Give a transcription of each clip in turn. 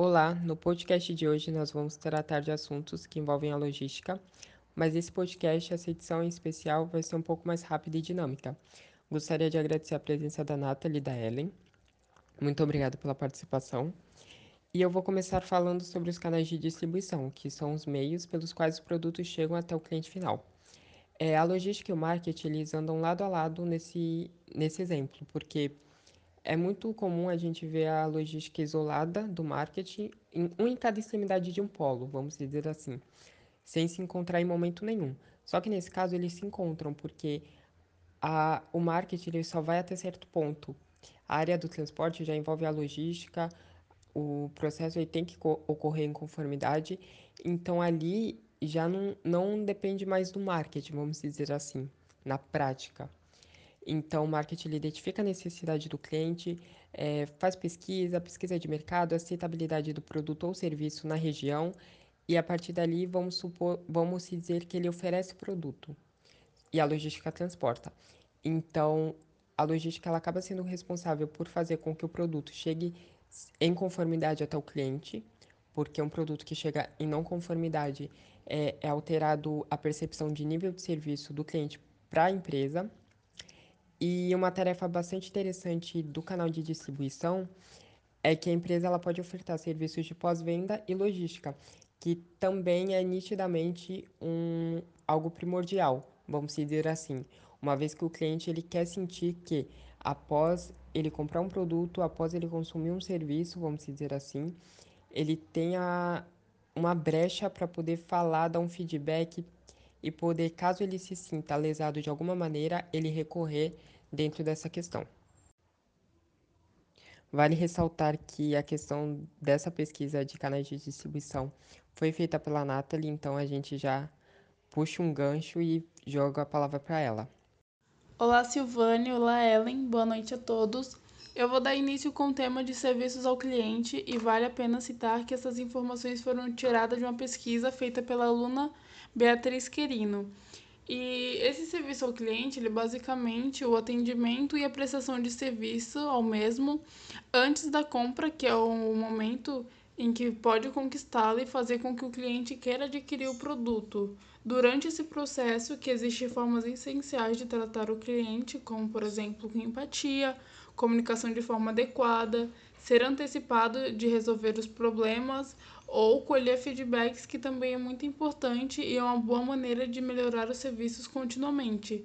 Olá, no podcast de hoje nós vamos tratar de assuntos que envolvem a logística, mas esse podcast, essa edição em especial, vai ser um pouco mais rápida e dinâmica. Gostaria de agradecer a presença da Nathalie e da Ellen. Muito obrigado pela participação. E eu vou começar falando sobre os canais de distribuição, que são os meios pelos quais os produtos chegam até o cliente final. É, a logística e o marketing eles andam lado a lado nesse, nesse exemplo, porque é muito comum a gente ver a logística isolada do marketing, em, um em cada extremidade de um polo, vamos dizer assim, sem se encontrar em momento nenhum. Só que nesse caso eles se encontram, porque a, o marketing ele só vai até certo ponto. A área do transporte já envolve a logística, o processo aí tem que ocorrer em conformidade, então ali já não, não depende mais do marketing, vamos dizer assim, na prática. Então, o marketing identifica a necessidade do cliente, é, faz pesquisa, pesquisa de mercado, aceitabilidade do produto ou serviço na região, e a partir dali vamos supor, vamos dizer que ele oferece o produto e a logística transporta. Então, a logística ela acaba sendo responsável por fazer com que o produto chegue em conformidade até o cliente, porque um produto que chega em não conformidade é, é alterado a percepção de nível de serviço do cliente para a empresa e uma tarefa bastante interessante do canal de distribuição é que a empresa ela pode ofertar serviços de pós-venda e logística, que também é nitidamente um, algo primordial, vamos dizer assim, uma vez que o cliente ele quer sentir que após ele comprar um produto, após ele consumir um serviço, vamos dizer assim, ele tenha uma brecha para poder falar, dar um feedback e poder, caso ele se sinta lesado de alguma maneira, ele recorrer dentro dessa questão. Vale ressaltar que a questão dessa pesquisa de canais de distribuição foi feita pela Nathalie, então a gente já puxa um gancho e joga a palavra para ela. Olá, Silvane. Olá, Ellen. Boa noite a todos. Eu vou dar início com o tema de serviços ao cliente e vale a pena citar que essas informações foram tiradas de uma pesquisa feita pela aluna Beatriz Querino. E esse serviço ao cliente, ele basicamente o atendimento e a prestação de serviço ao mesmo antes da compra, que é o momento em que pode conquistá-lo e fazer com que o cliente queira adquirir o produto. Durante esse processo, que existem formas essenciais de tratar o cliente, como por exemplo, com empatia, comunicação de forma adequada, ser antecipado de resolver os problemas ou colher feedbacks, que também é muito importante e é uma boa maneira de melhorar os serviços continuamente.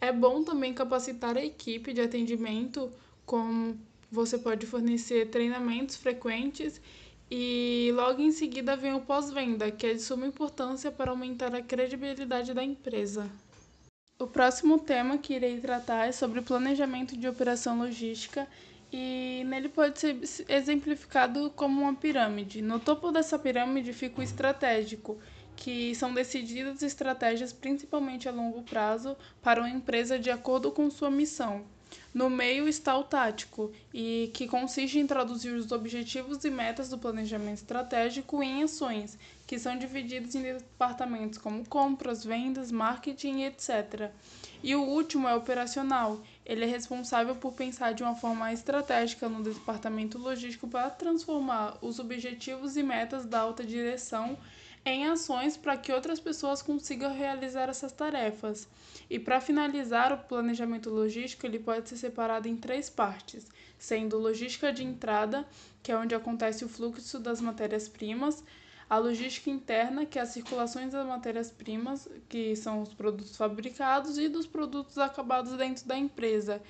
É bom também capacitar a equipe de atendimento, como você pode fornecer treinamentos frequentes e logo em seguida vem o pós-venda, que é de suma importância para aumentar a credibilidade da empresa. O próximo tema que irei tratar é sobre planejamento de operação logística e nele pode ser exemplificado como uma pirâmide. No topo dessa pirâmide fica o estratégico, que são decididas estratégias principalmente a longo prazo para uma empresa de acordo com sua missão. No meio está o tático, e que consiste em traduzir os objetivos e metas do planejamento estratégico em ações, que são divididos em departamentos como compras, vendas, marketing, etc. E o último é operacional. Ele é responsável por pensar de uma forma estratégica no departamento logístico para transformar os objetivos e metas da alta direção em ações para que outras pessoas consigam realizar essas tarefas. E para finalizar, o planejamento logístico ele pode ser separado em três partes, sendo logística de entrada, que é onde acontece o fluxo das matérias-primas, a logística interna, que é as circulações das matérias-primas, que são os produtos fabricados, e dos produtos acabados dentro da empresa.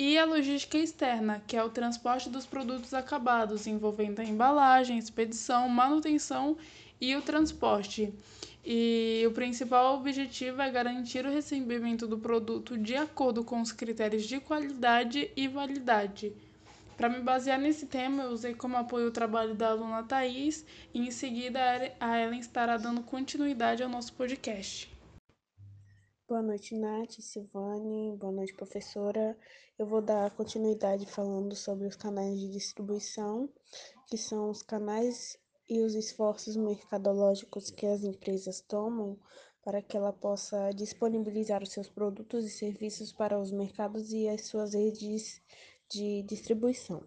E a logística externa, que é o transporte dos produtos acabados, envolvendo a embalagem, expedição, manutenção e o transporte. E o principal objetivo é garantir o recebimento do produto de acordo com os critérios de qualidade e validade. Para me basear nesse tema, eu usei como apoio o trabalho da aluna Thais e em seguida a Ellen estará dando continuidade ao nosso podcast. Boa noite, Nath, Silvane, boa noite, professora. Eu vou dar continuidade falando sobre os canais de distribuição, que são os canais e os esforços mercadológicos que as empresas tomam para que ela possa disponibilizar os seus produtos e serviços para os mercados e as suas redes de distribuição.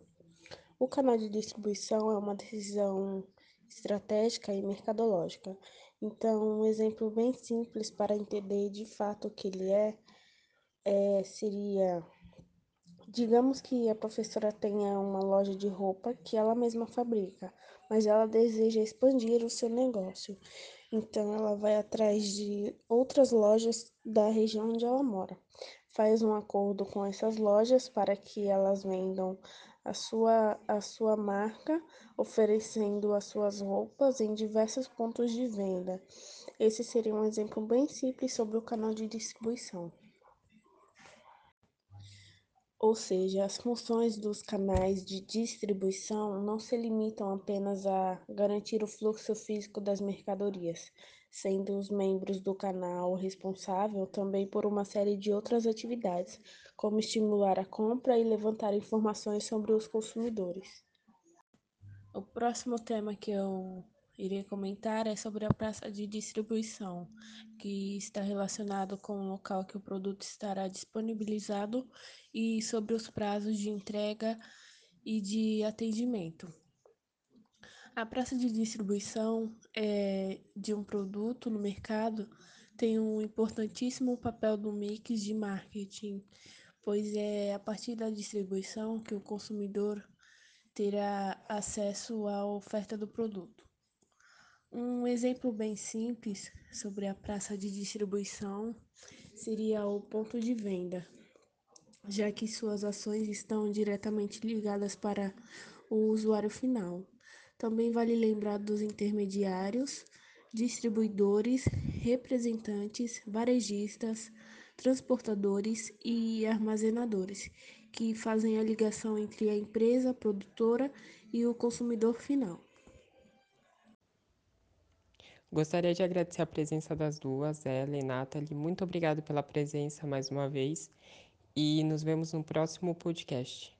O canal de distribuição é uma decisão estratégica e mercadológica. Então, um exemplo bem simples para entender de fato o que ele é, é seria Digamos que a professora tenha uma loja de roupa que ela mesma fabrica, mas ela deseja expandir o seu negócio. Então, ela vai atrás de outras lojas da região onde ela mora. Faz um acordo com essas lojas para que elas vendam a sua, a sua marca, oferecendo as suas roupas em diversos pontos de venda. Esse seria um exemplo bem simples sobre o canal de distribuição. Ou seja, as funções dos canais de distribuição não se limitam apenas a garantir o fluxo físico das mercadorias, sendo os membros do canal responsável também por uma série de outras atividades, como estimular a compra e levantar informações sobre os consumidores. O próximo tema que eu irei comentar é sobre a praça de distribuição, que está relacionado com o local que o produto estará disponibilizado e sobre os prazos de entrega e de atendimento. A praça de distribuição é, de um produto no mercado tem um importantíssimo papel no mix de marketing, pois é a partir da distribuição que o consumidor terá acesso à oferta do produto. Um exemplo bem simples sobre a praça de distribuição seria o ponto de venda, já que suas ações estão diretamente ligadas para o usuário final. Também vale lembrar dos intermediários, distribuidores, representantes, varejistas, transportadores e armazenadores, que fazem a ligação entre a empresa produtora e o consumidor final. Gostaria de agradecer a presença das duas, ela e Nathalie. Muito obrigado pela presença mais uma vez e nos vemos no próximo podcast.